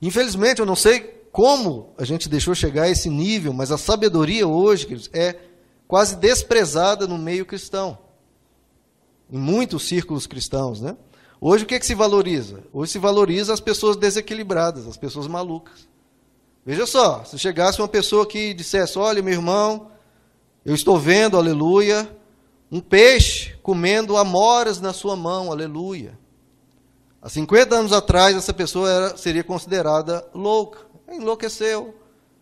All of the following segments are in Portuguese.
Infelizmente, eu não sei como a gente deixou chegar a esse nível, mas a sabedoria hoje queridos, é quase desprezada no meio cristão. Em muitos círculos cristãos, né? Hoje o que, é que se valoriza? Hoje se valoriza as pessoas desequilibradas, as pessoas malucas. Veja só, se chegasse uma pessoa que dissesse: Olha, meu irmão, eu estou vendo, aleluia, um peixe comendo amoras na sua mão, aleluia. Há 50 anos atrás, essa pessoa era, seria considerada louca. Enlouqueceu.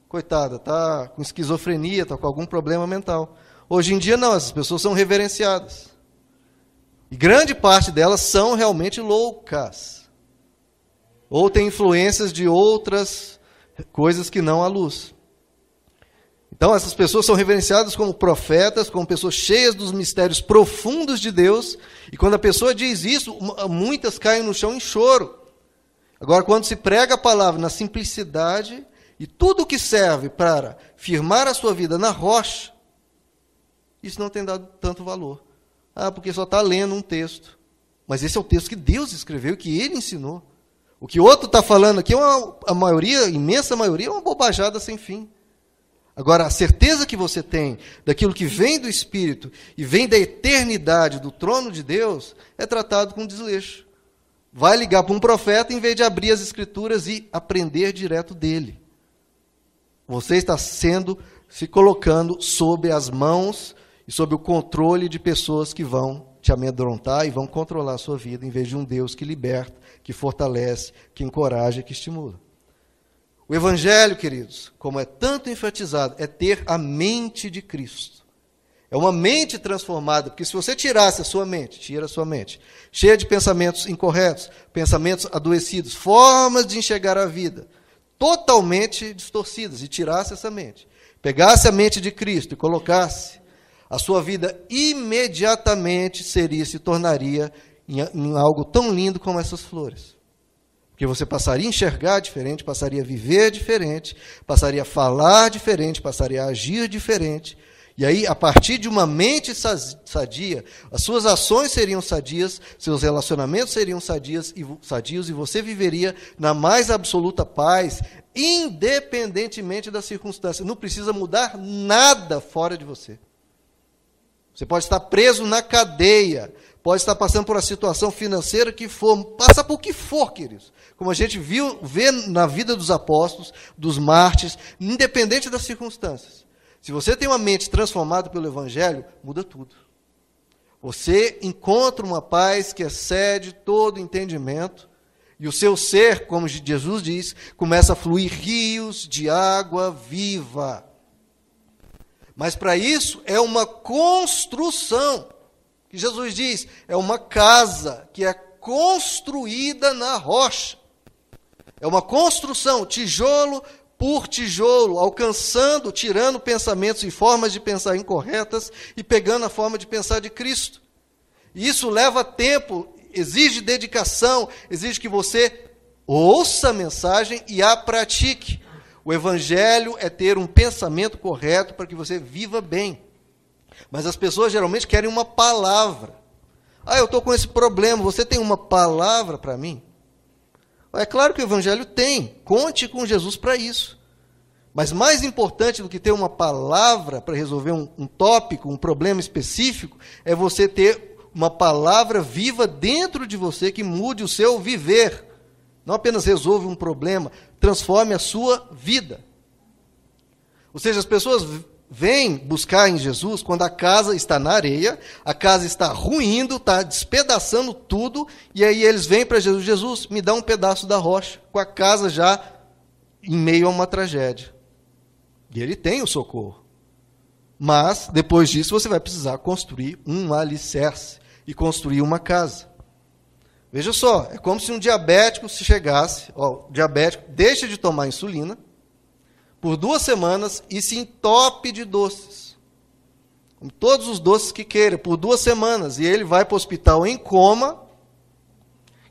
Coitada, está com esquizofrenia, está com algum problema mental. Hoje em dia, não, essas pessoas são reverenciadas. E grande parte delas são realmente loucas. Ou têm influências de outras coisas que não a luz. Então, essas pessoas são reverenciadas como profetas, como pessoas cheias dos mistérios profundos de Deus. E quando a pessoa diz isso, muitas caem no chão em choro. Agora, quando se prega a palavra na simplicidade e tudo que serve para firmar a sua vida na rocha, isso não tem dado tanto valor. Ah, porque só está lendo um texto. Mas esse é o texto que Deus escreveu, que Ele ensinou. O que outro está falando aqui, é uma, a maioria, a imensa maioria, é uma bobajada sem fim. Agora, a certeza que você tem daquilo que vem do Espírito e vem da eternidade, do trono de Deus, é tratado com desleixo. Vai ligar para um profeta em vez de abrir as Escrituras e aprender direto dele. Você está sendo, se colocando sob as mãos e sob o controle de pessoas que vão te amedrontar e vão controlar a sua vida, em vez de um Deus que liberta, que fortalece, que encoraja, que estimula. O Evangelho, queridos, como é tanto enfatizado, é ter a mente de Cristo. É uma mente transformada, porque se você tirasse a sua mente, tira a sua mente, cheia de pensamentos incorretos, pensamentos adoecidos, formas de enxergar a vida, totalmente distorcidas, e tirasse essa mente, pegasse a mente de Cristo e colocasse, a sua vida imediatamente seria, se tornaria em, em algo tão lindo como essas flores. Porque você passaria a enxergar diferente, passaria a viver diferente, passaria a falar diferente, passaria a agir diferente. E aí, a partir de uma mente sadia, as suas ações seriam sadias, seus relacionamentos seriam sadias e, sadios, e você viveria na mais absoluta paz, independentemente das circunstâncias. Não precisa mudar nada fora de você. Você pode estar preso na cadeia, pode estar passando por uma situação financeira que for, passa por que for, queridos. Como a gente viu, vê na vida dos apóstolos, dos mártires, independente das circunstâncias. Se você tem uma mente transformada pelo Evangelho, muda tudo. Você encontra uma paz que excede todo entendimento, e o seu ser, como Jesus diz, começa a fluir rios de água viva. Mas para isso é uma construção que Jesus diz, é uma casa que é construída na rocha. É uma construção, tijolo por tijolo, alcançando, tirando pensamentos e formas de pensar incorretas e pegando a forma de pensar de Cristo. E isso leva tempo, exige dedicação, exige que você ouça a mensagem e a pratique. O evangelho é ter um pensamento correto para que você viva bem. Mas as pessoas geralmente querem uma palavra. Ah, eu estou com esse problema, você tem uma palavra para mim? É claro que o Evangelho tem, conte com Jesus para isso. Mas mais importante do que ter uma palavra para resolver um, um tópico, um problema específico, é você ter uma palavra viva dentro de você que mude o seu viver. Não apenas resolve um problema, transforme a sua vida. Ou seja, as pessoas vem buscar em Jesus quando a casa está na areia, a casa está ruindo, está despedaçando tudo, e aí eles vêm para Jesus: Jesus, me dá um pedaço da rocha, com a casa já em meio a uma tragédia. E ele tem o socorro. Mas, depois disso, você vai precisar construir um alicerce e construir uma casa. Veja só, é como se um diabético se chegasse, ó, o diabético deixa de tomar insulina, por duas semanas e se entope de doces. Todos os doces que queira, por duas semanas. E ele vai para o hospital em coma.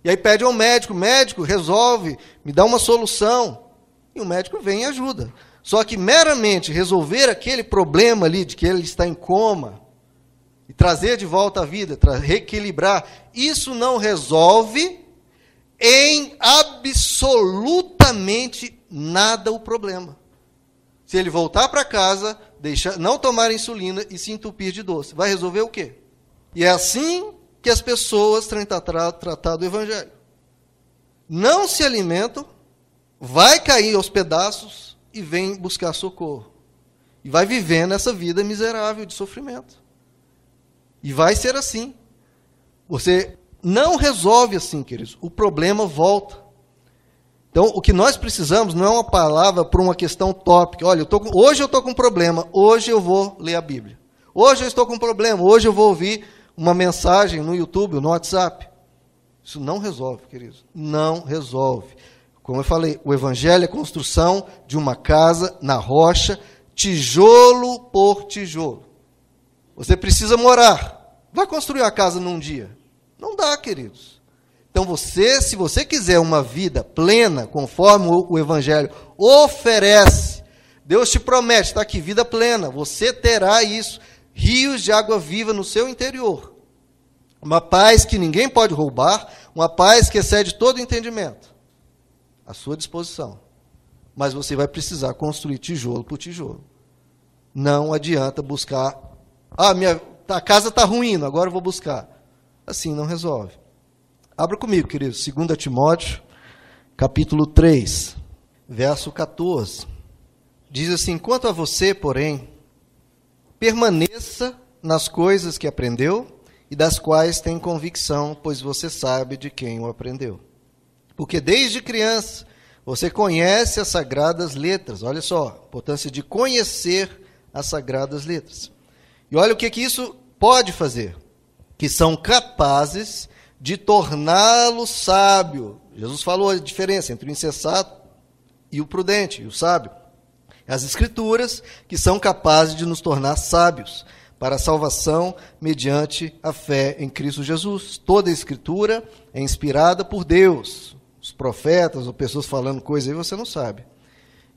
E aí pede ao médico: médico, resolve, me dá uma solução. E o médico vem e ajuda. Só que meramente resolver aquele problema ali de que ele está em coma, e trazer de volta a vida, reequilibrar, isso não resolve em absolutamente nada o problema. Se ele voltar para casa, deixar, não tomar insulina e se entupir de doce, vai resolver o quê? E é assim que as pessoas têm tratado o evangelho. Não se alimentam, vai cair aos pedaços e vem buscar socorro. E vai vivendo essa vida miserável de sofrimento. E vai ser assim. Você não resolve assim, queridos. O problema volta. Então, o que nós precisamos não é uma palavra para uma questão tópica. Olha, eu tô com, hoje eu estou com um problema, hoje eu vou ler a Bíblia. Hoje eu estou com um problema, hoje eu vou ouvir uma mensagem no YouTube, no WhatsApp. Isso não resolve, queridos. Não resolve. Como eu falei, o Evangelho é construção de uma casa na rocha, tijolo por tijolo. Você precisa morar. Vai construir a casa num dia. Não dá, queridos. Então você, se você quiser uma vida plena, conforme o, Evangelho oferece, Deus te promete, está aqui, vida plena, você terá isso, rios de água viva no seu interior. Uma paz que ninguém pode roubar, uma paz que excede todo entendimento. À sua disposição. Mas você vai precisar construir tijolo por tijolo. Não adianta buscar. Ah, minha, a casa está ruindo, agora eu vou buscar. Assim não resolve. Abra comigo, querido, 2 Timóteo, capítulo 3, verso 14. Diz assim: Quanto a você, porém, permaneça nas coisas que aprendeu e das quais tem convicção, pois você sabe de quem o aprendeu. Porque desde criança você conhece as sagradas letras. Olha só, a importância de conhecer as sagradas letras. E olha o que, que isso pode fazer que são capazes de torná-lo sábio. Jesus falou a diferença entre o insensato e o prudente, e o sábio. As escrituras que são capazes de nos tornar sábios para a salvação mediante a fé em Cristo Jesus. Toda a escritura é inspirada por Deus. Os profetas ou pessoas falando coisas aí você não sabe.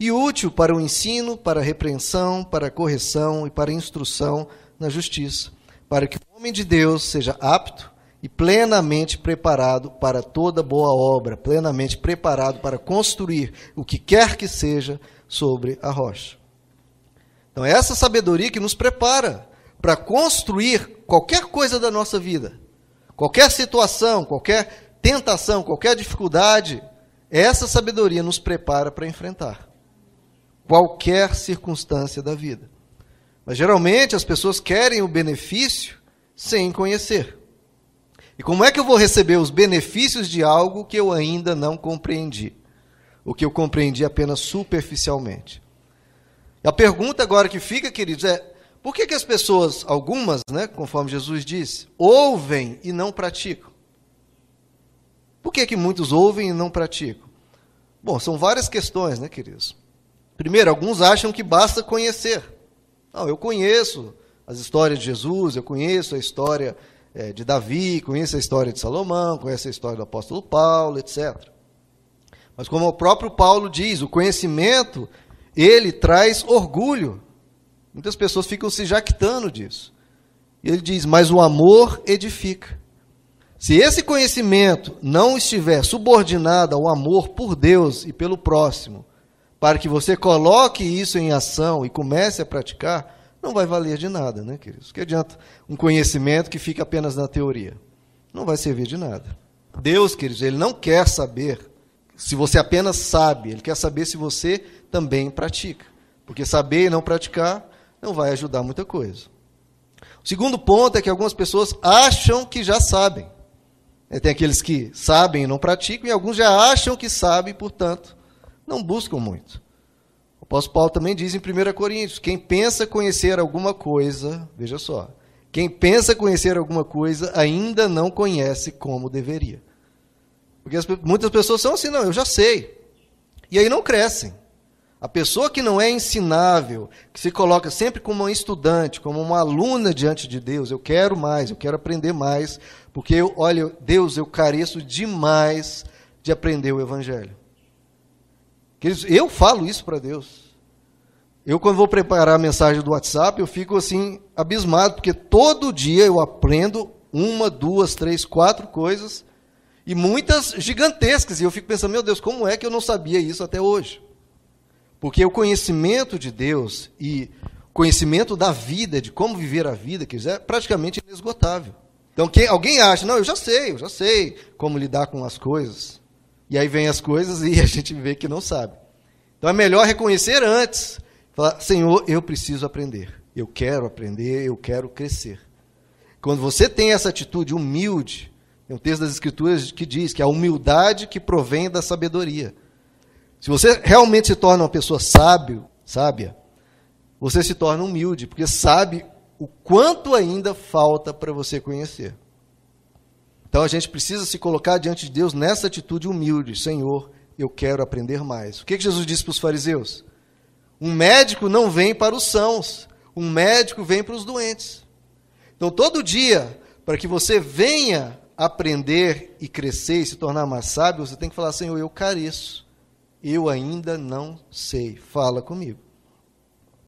E útil para o ensino, para a repreensão, para a correção e para a instrução na justiça, para que o homem de Deus seja apto e plenamente preparado para toda boa obra, plenamente preparado para construir o que quer que seja sobre a rocha. Então, é essa sabedoria que nos prepara para construir qualquer coisa da nossa vida, qualquer situação, qualquer tentação, qualquer dificuldade, essa sabedoria nos prepara para enfrentar qualquer circunstância da vida. Mas geralmente as pessoas querem o benefício sem conhecer. E como é que eu vou receber os benefícios de algo que eu ainda não compreendi? O que eu compreendi apenas superficialmente. A pergunta agora que fica, queridos, é: por que, que as pessoas, algumas, né, conforme Jesus disse, ouvem e não praticam? Por que, que muitos ouvem e não praticam? Bom, são várias questões, né, queridos? Primeiro, alguns acham que basta conhecer. Não, eu conheço as histórias de Jesus, eu conheço a história é, de Davi, conheço a história de Salomão, conheço a história do apóstolo Paulo, etc. Mas como o próprio Paulo diz, o conhecimento, ele traz orgulho. Muitas pessoas ficam se jactando disso. E ele diz, mas o amor edifica. Se esse conhecimento não estiver subordinado ao amor por Deus e pelo próximo, para que você coloque isso em ação e comece a praticar, não vai valer de nada, né, queridos? Que adianta um conhecimento que fica apenas na teoria? Não vai servir de nada. Deus, queridos, ele não quer saber se você apenas sabe, ele quer saber se você também pratica. Porque saber e não praticar não vai ajudar muita coisa. O segundo ponto é que algumas pessoas acham que já sabem. É, tem aqueles que sabem e não praticam, e alguns já acham que sabem, portanto, não buscam muito. O apóstolo Paulo também diz em 1 Coríntios: quem pensa conhecer alguma coisa, veja só, quem pensa conhecer alguma coisa ainda não conhece como deveria. Porque as, muitas pessoas são assim, não, eu já sei. E aí não crescem. A pessoa que não é ensinável, que se coloca sempre como uma estudante, como uma aluna diante de Deus, eu quero mais, eu quero aprender mais, porque eu, olha, Deus, eu careço demais de aprender o Evangelho. Eu falo isso para Deus. Eu, quando vou preparar a mensagem do WhatsApp, eu fico assim, abismado, porque todo dia eu aprendo uma, duas, três, quatro coisas, E muitas gigantescas. E eu fico pensando, meu Deus, como é que eu não sabia isso até hoje? Porque o conhecimento de Deus e conhecimento da vida, de como viver a vida, que é praticamente inesgotável. Então, quem, alguém acha, não, eu já sei, eu já sei como lidar com as coisas. E aí vem as coisas e a gente vê que não sabe. Então é melhor reconhecer antes. Falar, Senhor, eu preciso aprender. Eu quero aprender, eu quero crescer. Quando você tem essa atitude humilde, tem um texto das Escrituras que diz que a humildade que provém da sabedoria. Se você realmente se torna uma pessoa sábio, sábia, você se torna humilde, porque sabe o quanto ainda falta para você conhecer. Então a gente precisa se colocar diante de Deus nessa atitude humilde: Senhor, eu quero aprender mais. O que, que Jesus disse para os fariseus? Um médico não vem para os sãos, um médico vem para os doentes. Então todo dia, para que você venha aprender e crescer e se tornar mais sábio, você tem que falar: Senhor, eu careço, eu ainda não sei, fala comigo.